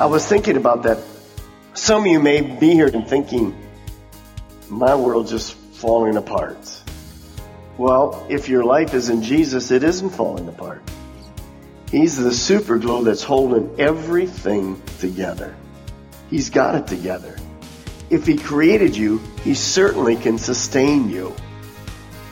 I was thinking about that. Some of you may be here and thinking, my world just falling apart. Well, if your life is in Jesus, it isn't falling apart. He's the super glue that's holding everything together. He's got it together. If He created you, He certainly can sustain you.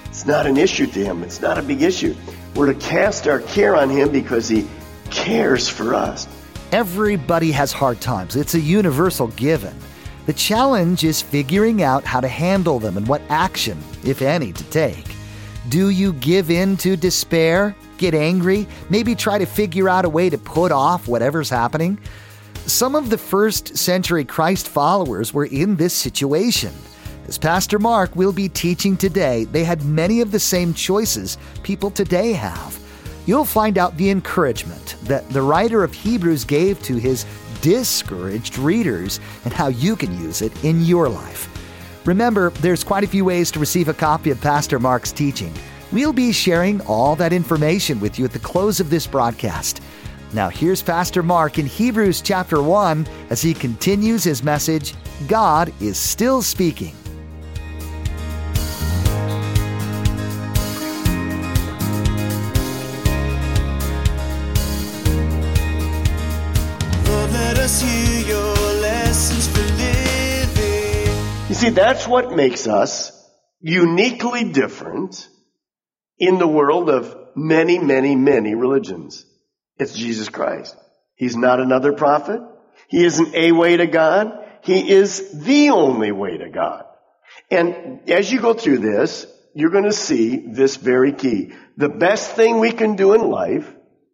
It's not an issue to Him. It's not a big issue. We're to cast our care on Him because He cares for us. Everybody has hard times, it's a universal given. The challenge is figuring out how to handle them and what action, if any, to take. Do you give in to despair? Get angry? Maybe try to figure out a way to put off whatever's happening? Some of the first century Christ followers were in this situation. As Pastor Mark will be teaching today, they had many of the same choices people today have. You'll find out the encouragement that the writer of Hebrews gave to his discouraged readers and how you can use it in your life. Remember, there's quite a few ways to receive a copy of Pastor Mark's teaching. We'll be sharing all that information with you at the close of this broadcast. Now, here's Pastor Mark in Hebrews chapter 1 as he continues his message God is still speaking. See, that's what makes us uniquely different in the world of many, many, many religions. It's Jesus Christ. He's not another prophet. He isn't a way to God. He is the only way to God. And as you go through this, you're going to see this very key. The best thing we can do in life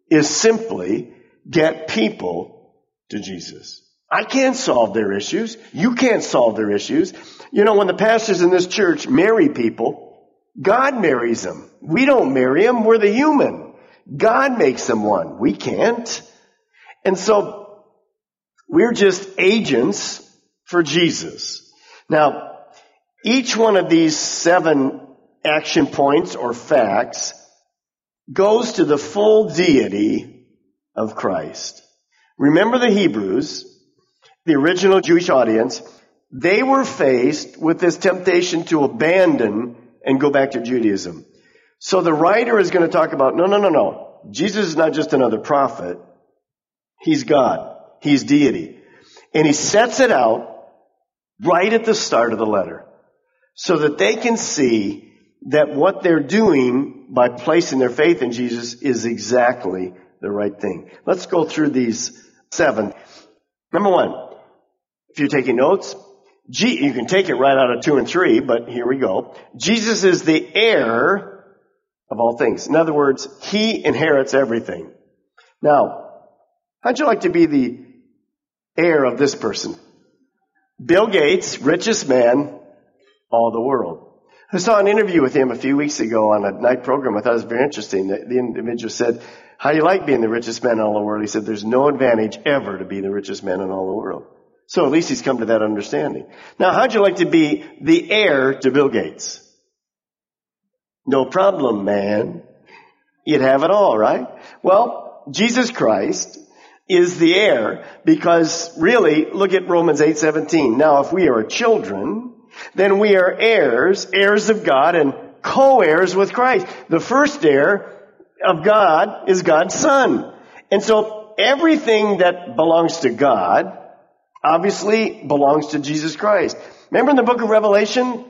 is simply get people to Jesus. I can't solve their issues. You can't solve their issues. You know, when the pastors in this church marry people, God marries them. We don't marry them. We're the human. God makes them one. We can't. And so we're just agents for Jesus. Now, each one of these seven action points or facts goes to the full deity of Christ. Remember the Hebrews, the original Jewish audience, they were faced with this temptation to abandon and go back to Judaism. So the writer is going to talk about, no, no, no, no. Jesus is not just another prophet. He's God. He's deity. And he sets it out right at the start of the letter so that they can see that what they're doing by placing their faith in Jesus is exactly the right thing. Let's go through these seven. Number one, if you're taking notes, You can take it right out of two and three, but here we go. Jesus is the heir of all things. In other words, he inherits everything. Now, how'd you like to be the heir of this person? Bill Gates, richest man, all the world. I saw an interview with him a few weeks ago on a night program. I thought it was very interesting. The, the individual said, how do you like being the richest man in all the world? He said, there's no advantage ever to be the richest man in all the world. So at least he's come to that understanding. Now, how'd you like to be the heir to Bill Gates? No problem, man. You'd have it all, right? Well, Jesus Christ is the heir because really, look at Romans 8:17. Now, if we are children, then we are heirs, heirs of God and co-heirs with Christ. The first heir of God is God's son. And so everything that belongs to God obviously belongs to Jesus Christ. Remember in the book of Revelation,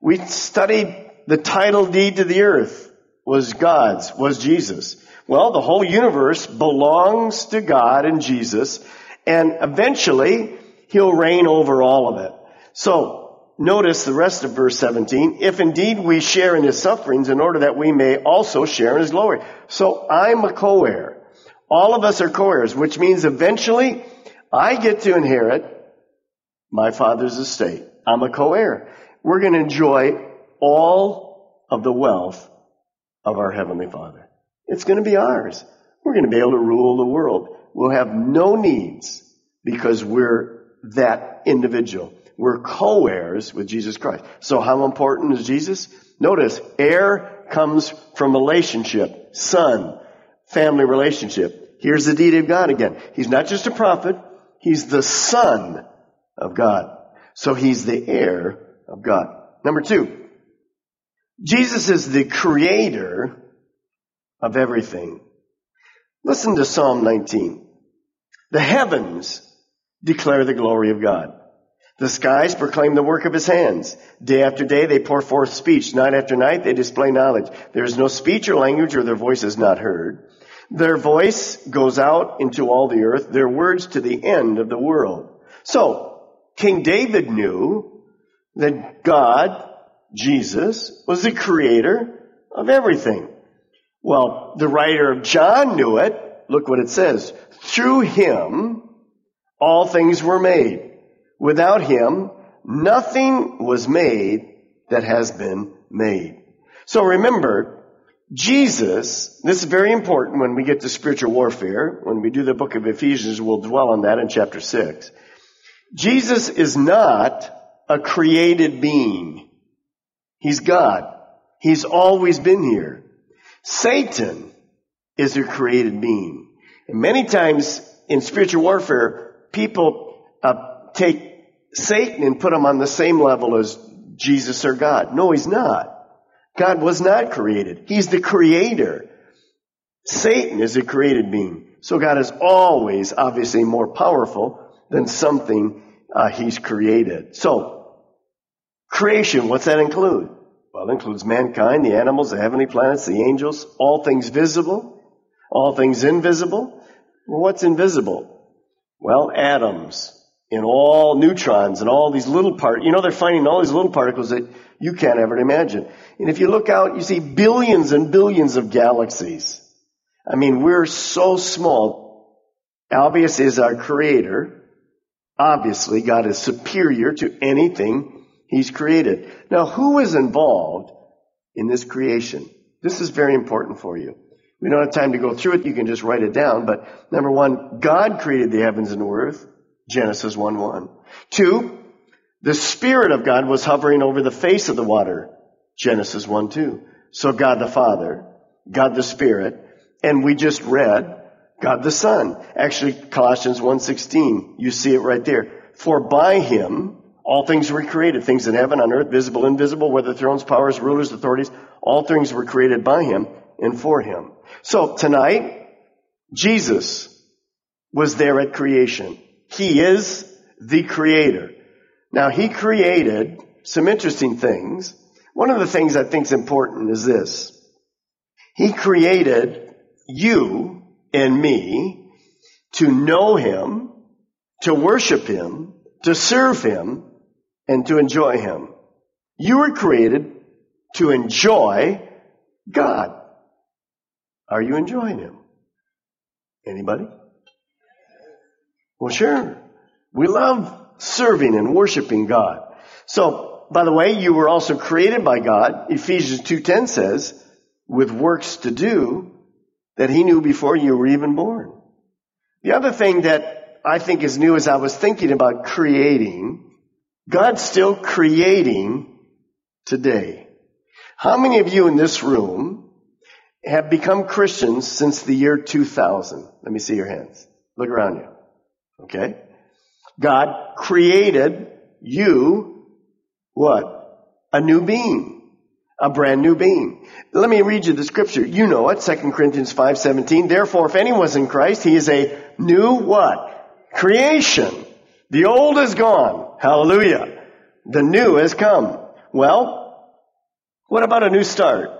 we studied the title deed to the earth was God's, was Jesus. Well, the whole universe belongs to God and Jesus, And eventually, he'll reign over all of it. So, notice the rest of verse 17. If indeed we share in his sufferings in order that we may also share in his glory. So I'm a co-heir. All of us are co-heirs, which means eventually I get to inherit my father's estate. I'm a co-heir. We're going to enjoy all of the wealth of our Heavenly Father. It's going to be ours. We're going to be able to rule the world. We'll have no needs because we're that individual. We're co-heirs with Jesus Christ. So how important is Jesus? Notice, heir comes from relationship, son, family relationship. Here's the deity of God again. He's not just a prophet, he's the son of God. So he's the heir of God. Number two, Jesus is the creator of everything. Listen to Psalm 19. The heavens declare the glory of God. The skies proclaim the work of his hands. Day after day they pour forth speech. Night after night they display knowledge. There is no speech or language or their voice is not heard. Their voice goes out into all the earth, their words to the end of the world. So, King David knew that God, Jesus, was the creator of everything. Well, the writer of John knew it. Look what it says. Through him, all things were made. Without him, nothing was made that has been made. So remember, Jesus, this is very important when we get to spiritual warfare. When we do the book of Ephesians, we'll dwell on that in chapter 6. Jesus is not a created being. He's God. He's always been here. Satan is a created being. And many times in spiritual warfare, people uh, take Satan and put him on the same level as Jesus or God. No, he's not. God was not created. He's the creator. Satan is a created being. So God is always obviously more powerful than something uh, he's created. So, creation, what's that include? Well, it includes mankind, the animals, the heavenly planets, the angels, all things visible, all things invisible. Well, what's invisible? Well, atoms and all neutrons and all these little particles. You know, they're finding all these little particles that you can't ever imagine. And if you look out, you see billions and billions of galaxies. I mean, we're so small. Albius is our creator. Obviously, God is superior to anything He's created. Now, who is involved in this creation? This is very important for you. We don't have time to go through it. You can just write it down. But number one, God created the heavens and the earth. Genesis 1 1. Two, the Spirit of God was hovering over the face of the water. Genesis 1 2. So God the Father, God the Spirit, and we just read God the Son. Actually, Colossians 1.16, you see it right there. For by him, all things were created, things in heaven, on earth, visible, invisible, whether thrones, powers, rulers, authorities, all things were created by him and for him. So tonight, Jesus was there at creation. He is the creator. Now he created some interesting things. One of the things I think is important is this. He created you and me to know Him, to worship Him, to serve Him, and to enjoy Him. You were created to enjoy God. Are you enjoying Him? Anybody? Well, sure. We love serving and worshiping God. So, by the way, you were also created by God. Ephesians 2.10 says, with works to do that he knew before you were even born. The other thing that I think is new as I was thinking about creating, God's still creating today. How many of you in this room have become Christians since the year 2000? Let me see your hands. Look around you. Okay? God created you, what? A new being. A brand new being. Let me read you the scripture. You know it, 2 Corinthians 5:17. Therefore, if anyone's in Christ, he is a new what? Creation. The old is gone. Hallelujah. The new has come. Well, what about a new start?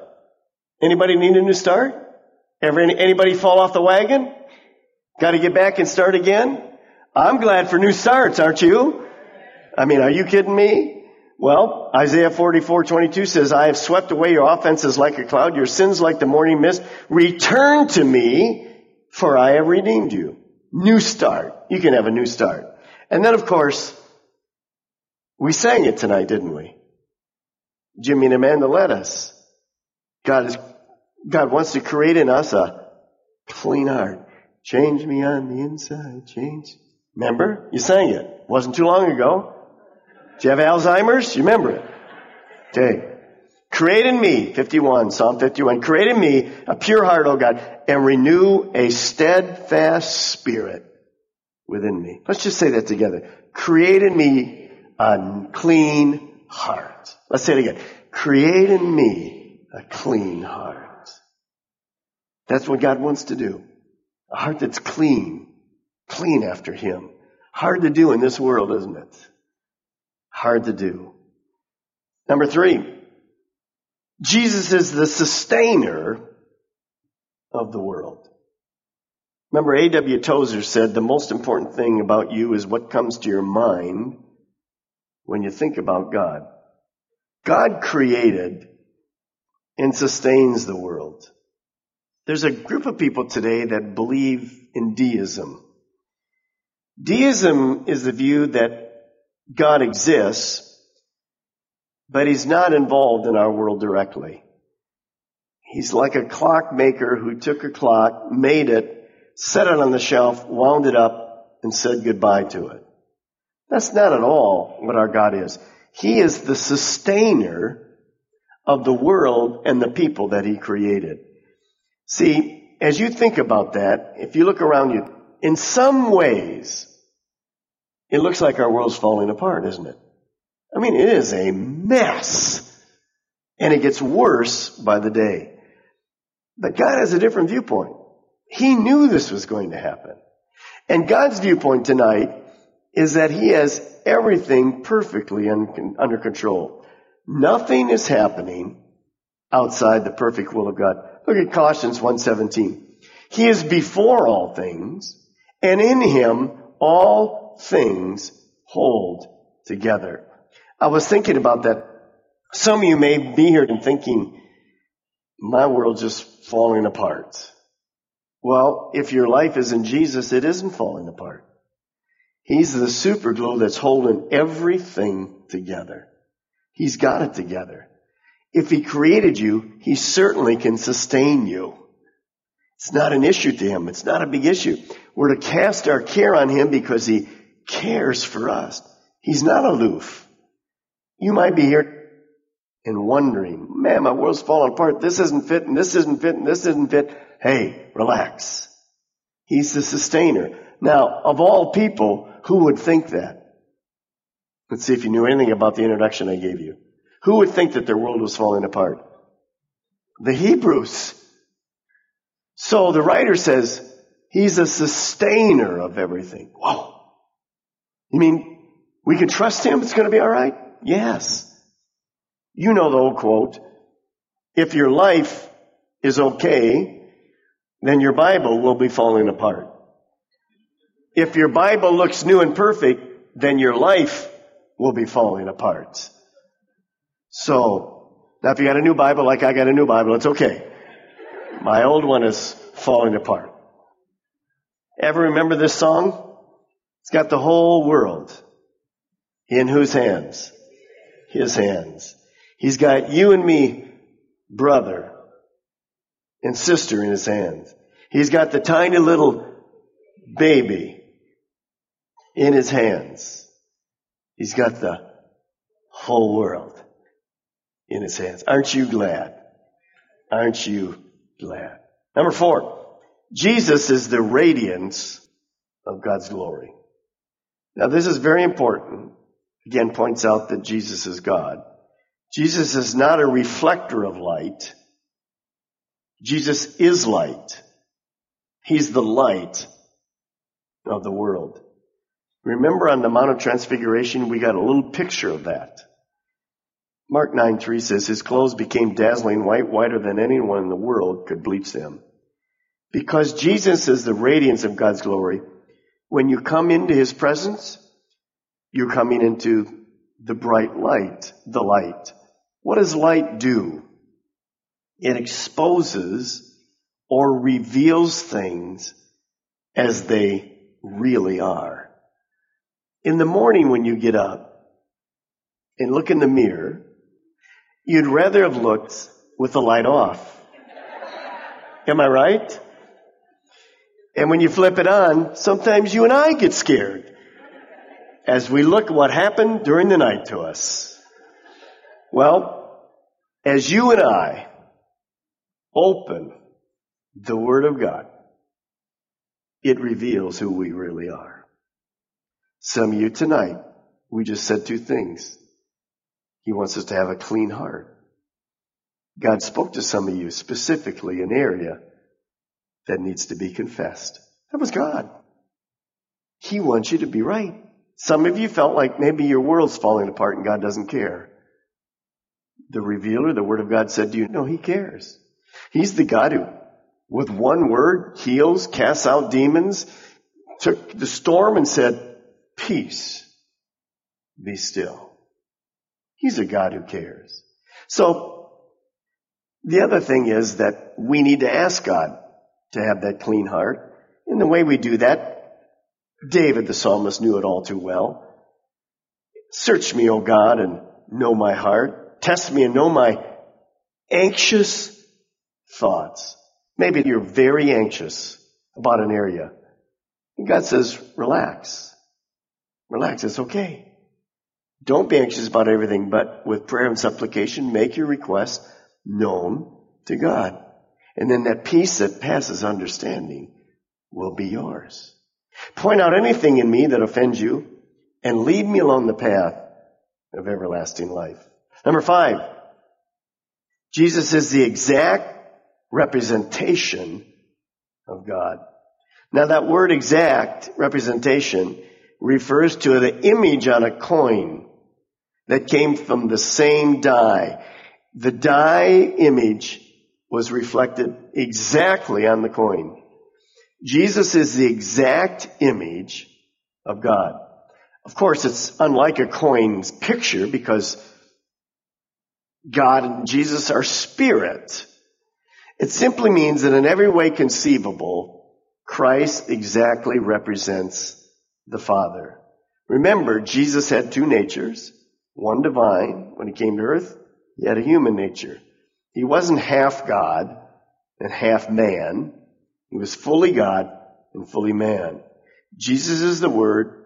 Anybody need a new start? Ever anybody fall off the wagon? Got to get back and start again? I'm glad for new starts, aren't you? I mean, are you kidding me? Well, Isaiah 44:22 says, I have swept away your offenses like a cloud, your sins like the morning mist. Return to me, for I have redeemed you. New start. You can have a new start. And then, of course, we sang it tonight, didn't we? Jimmy and Amanda led us. God is, God wants to create in us a clean heart. Change me on the inside, change. Remember? You sang it. Wasn't too long ago. Do you have Alzheimer's? You remember it. Okay. Create in me, 51, Psalm 51, create in me a pure heart, O God, and renew a steadfast spirit within me. Let's just say that together. Create in me a clean heart. Let's say it again. Create in me a clean heart. That's what God wants to do. A heart that's clean. Clean after Him. Hard to do in this world, isn't it? Hard to do. Number three. Jesus is the sustainer of the world. Remember, A.W. Tozer said the most important thing about you is what comes to your mind when you think about God. God created and sustains the world. There's a group of people today that believe in deism. Deism is the view that God exists, but he's not involved in our world directly. He's like a clockmaker who took a clock, made it, set it on the shelf, wound it up, and said goodbye to it. That's not at all what our God is. He is the sustainer of the world and the people that He created. See, as you think about that, if you look around you, in some ways, it looks like our world's falling apart, isn't it? I mean, it is a mess. And it gets worse by the day. But God has a different viewpoint. He knew this was going to happen. And God's viewpoint tonight is that He has everything perfectly under control. Nothing is happening outside the perfect will of God. Look at Colossians 1:17. He is before all things, and in him all things hold together. I was thinking about that. Some of you may be here and thinking, my world's just falling apart. Well, if your life is in Jesus, it isn't falling apart. He's the super glue that's holding everything together. He's got it together. If he created you, he certainly can sustain you. It's not an issue to him. It's not a big issue. We're to cast our care on him because he cares for us. He's not aloof. You might be here and wondering, man, my world's falling apart. This isn't fit and This isn't fit and This isn't fit. Hey, relax. He's the sustainer. Now, of all people, who would think that? Let's see if you knew anything about the introduction I gave you. Who would think that their world was falling apart? The Hebrews. So the writer says, He's a sustainer of everything. Whoa. You mean we can trust Him? It's going to be alright? Yes. You know the old quote. If your life is okay, then your Bible will be falling apart. If your Bible looks new and perfect, then your life will be falling apart. So, now if you got a new Bible like I got a new Bible, it's okay. My old one is falling apart. Ever remember this song? It's got the whole world in whose hands? His hands. He's got you and me, brother and sister in his hands. He's got the tiny little baby in his hands. He's got the whole world in his hands. Aren't you glad? Aren't you glad? Number four, Jesus is the radiance of God's glory. Now this is very important. Again, points out that Jesus is God. Jesus is not a reflector of light. Jesus is light. He's the light of the world. Remember on the Mount of Transfiguration, we got a little picture of that. Mark 9 3 says, His clothes became dazzling white, whiter than anyone in the world could bleach them. Because Jesus is the radiance of God's glory, when you come into his presence, you're coming into the bright light, the light. What does light do? It exposes or reveals things as they really are. In the morning when you get up and look in the mirror, you'd rather have looked with the light off. Am I right? And when you flip it on, sometimes you and I get scared as we look at what happened during the night to us. Well, as you and I open the Word of God, it reveals who we really are. Some of you tonight, we just said two things. He wants us to have a clean heart. God spoke to some of you specifically in an area that needs to be confessed. That was God. He wants you to be right. Some of you felt like maybe your world's falling apart and God doesn't care. The revealer, the Word of God said to you, no, He cares. He's the God who, with one word, heals, casts out demons, took the storm and said, peace, be still. He's a God who cares. So, the other thing is that we need to ask God to have that clean heart. And the way we do that, David the psalmist knew it all too well. Search me, O God, and know my heart. Test me and know my anxious thoughts. Maybe you're very anxious about an area. And God says, relax. Relax. It's okay. Don't be anxious about everything, but with prayer and supplication, make your request known to God. And then that peace that passes understanding will be yours. Point out anything in me that offends you and lead me along the path of everlasting life. Number five, Jesus is the exact representation of God. Now that word exact representation refers to the image on a coin that came from the same die. The die image was reflected exactly on the coin. Jesus is the exact image of God. Of course, it's unlike a coin's picture because God and Jesus are spirit. It simply means that in every way conceivable, Christ exactly represents the Father. Remember, Jesus had two natures, one divine when he came to earth, he had a human nature. He wasn't half God and half man. He was fully God and fully man. Jesus is the Word.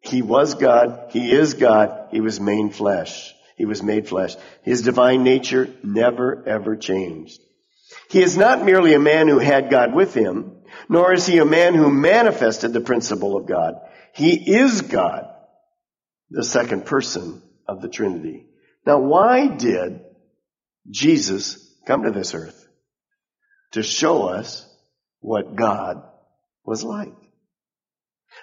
He was God. He is God. He was made flesh. He was made flesh. His divine nature never ever changed. He is not merely a man who had God with him, nor is he a man who manifested the principle of God. He is God, the second person of the Trinity. Now why did Jesus come to this earth to show us what God was like.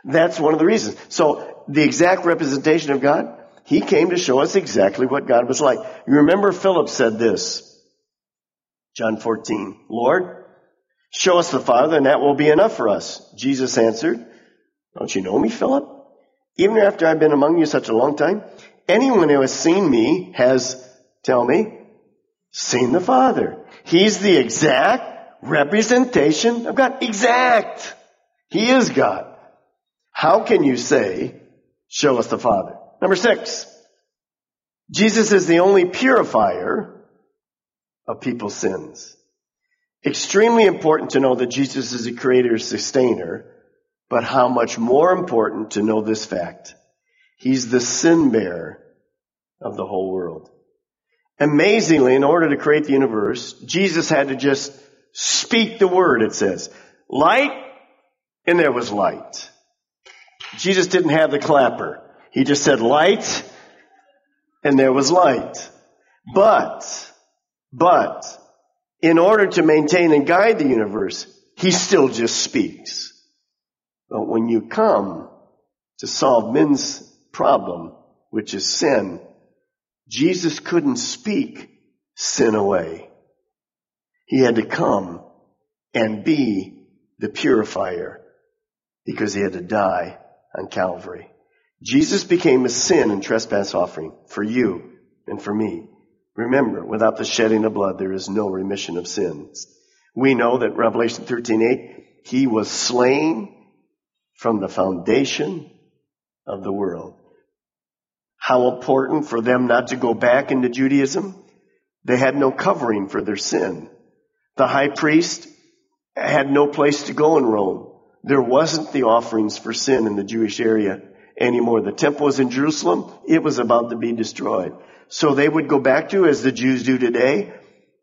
That's one of the reasons. So the exact representation of God, he came to show us exactly what God was like. You remember Philip said this, John 14, Lord, show us the Father and that will be enough for us. Jesus answered, don't you know me, Philip? Even after I've been among you such a long time, anyone who has seen me has, tell me, seen the Father. He's the exact representation of God. Exact. He is God. How can you say, show us the Father? Number six, Jesus is the only purifier of people's sins. Extremely important to know that Jesus is the creator, sustainer, but how much more important to know this fact. He's the sin bearer of the whole world. Amazingly, in order to create the universe, Jesus had to just speak the word, it says. Light, and there was light. Jesus didn't have the clapper. He just said light, and there was light. But, but, in order to maintain and guide the universe, he still just speaks. But when you come to solve men's problem, which is sin, Jesus couldn't speak sin away. He had to come and be the purifier because he had to die on Calvary. Jesus became a sin and trespass offering for you and for me. Remember, without the shedding of blood, there is no remission of sins. We know that Revelation 13:8, he was slain from the foundation of the world. How important for them not to go back into Judaism? They had no covering for their sin. The high priest had no place to go in Rome. There wasn't the offerings for sin in the Jewish area anymore. The temple was in Jerusalem. It was about to be destroyed. So they would go back to, as the Jews do today,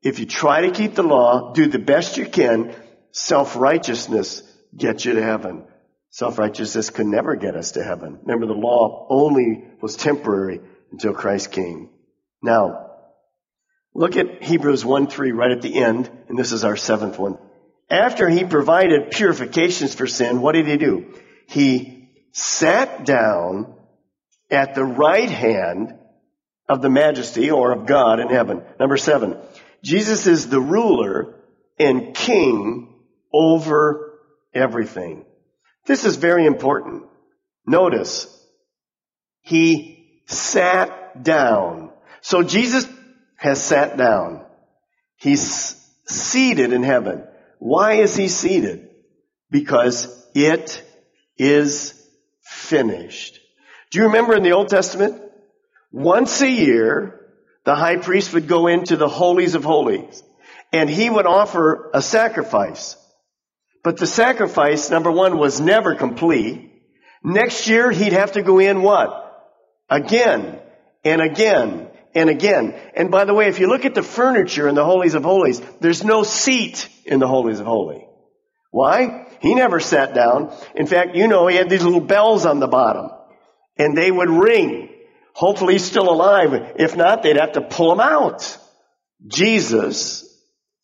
if you try to keep the law, do the best you can, self-righteousness gets you to heaven. Self-righteousness could never get us to heaven. Remember, the law only was temporary until Christ came. Now, look at Hebrews 1-3 right at the end, and this is our seventh one. After he provided purifications for sin, what did he do? He sat down at the right hand of the majesty or of God in heaven. Number seven, Jesus is the ruler and king over everything. This is very important. Notice, he sat down. So Jesus has sat down. He's seated in heaven. Why is he seated? Because it is finished. Do you remember in the Old Testament? Once a year, the high priest would go into the holies of holies and he would offer a sacrifice. But the sacrifice, number one, was never complete. Next year, he'd have to go in what? Again and again and again. And by the way, if you look at the furniture in the holies of holies, there's no seat in the holies of holy. Why? He never sat down. In fact, you know, he had these little bells on the bottom and they would ring. Hopefully he's still alive. If not, they'd have to pull him out. Jesus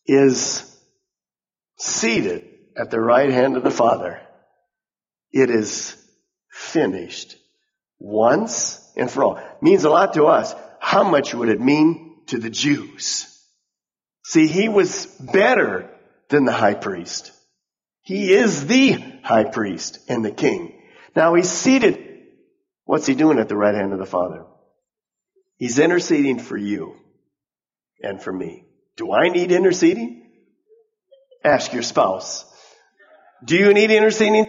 is seated at the right hand of the Father. It is finished once and for all. Means a lot to us. How much would it mean to the Jews? See, he was better than the high priest. He is the high priest and the king. Now he's seated. What's he doing at the right hand of the Father? He's interceding for you and for me. Do I need interceding? Ask your spouse. Do you need interceding?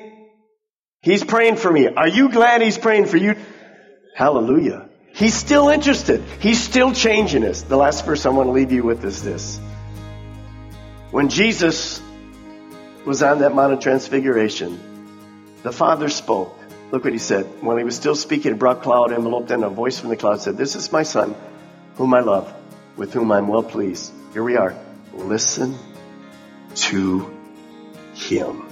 He's praying for me. Are you glad he's praying for you? Hallelujah. He's still interested. He's still changing us. The last verse I want to leave you with is this. When Jesus was on that Mount of Transfiguration, the Father spoke. Look what he said. When he was still speaking, a broad cloud enveloped and a voice from the cloud said, This is my son, whom I love, with whom I'm well pleased. Here we are. Listen to him.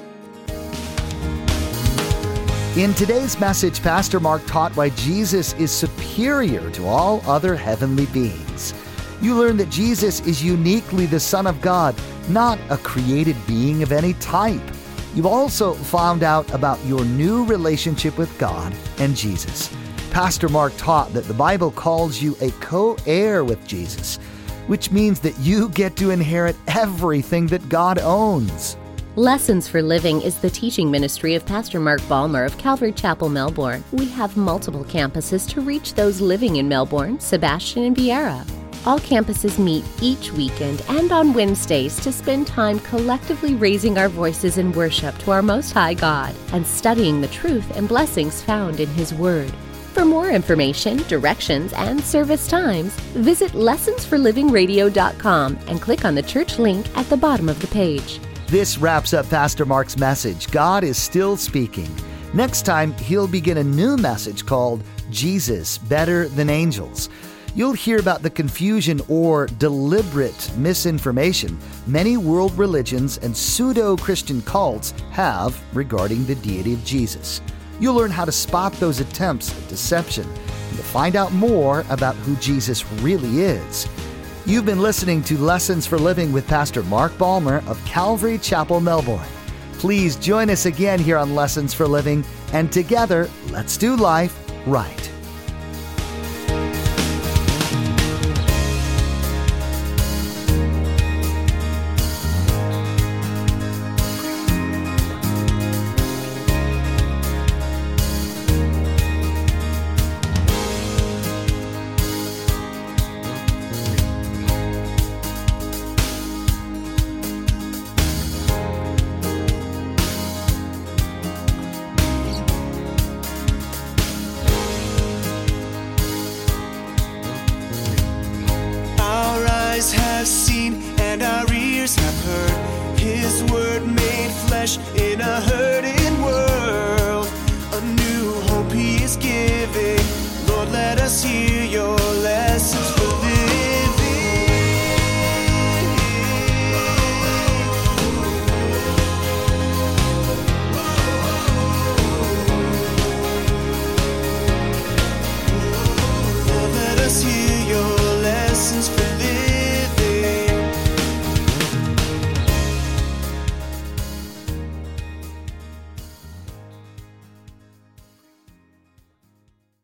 In today's message, Pastor Mark taught why Jesus is superior to all other heavenly beings. You learn that Jesus is uniquely the Son of God, not a created being of any type. You also found out about your new relationship with God and Jesus. Pastor Mark taught that the Bible calls you a co heir with Jesus, which means that you get to inherit everything that God owns. Lessons for Living is the teaching ministry of Pastor Mark Balmer of Calvary Chapel, Melbourne. We have multiple campuses to reach those living in Melbourne, Sebastian, and Viera. All campuses meet each weekend and on Wednesdays to spend time collectively raising our voices in worship to our Most High God and studying the truth and blessings found in His Word. For more information, directions, and service times, visit lessonsforlivingradio.com and click on the church link at the bottom of the page. This wraps up Pastor Mark's message. God is still speaking. Next time, he'll begin a new message called Jesus Better Than Angels. You'll hear about the confusion or deliberate misinformation many world religions and pseudo Christian cults have regarding the deity of Jesus. You'll learn how to spot those attempts at deception and to find out more about who Jesus really is. You've been listening to Lessons for Living with Pastor Mark Balmer of Calvary Chapel, Melbourne. Please join us again here on Lessons for Living, and together, let's do life right. Flesh in a hurting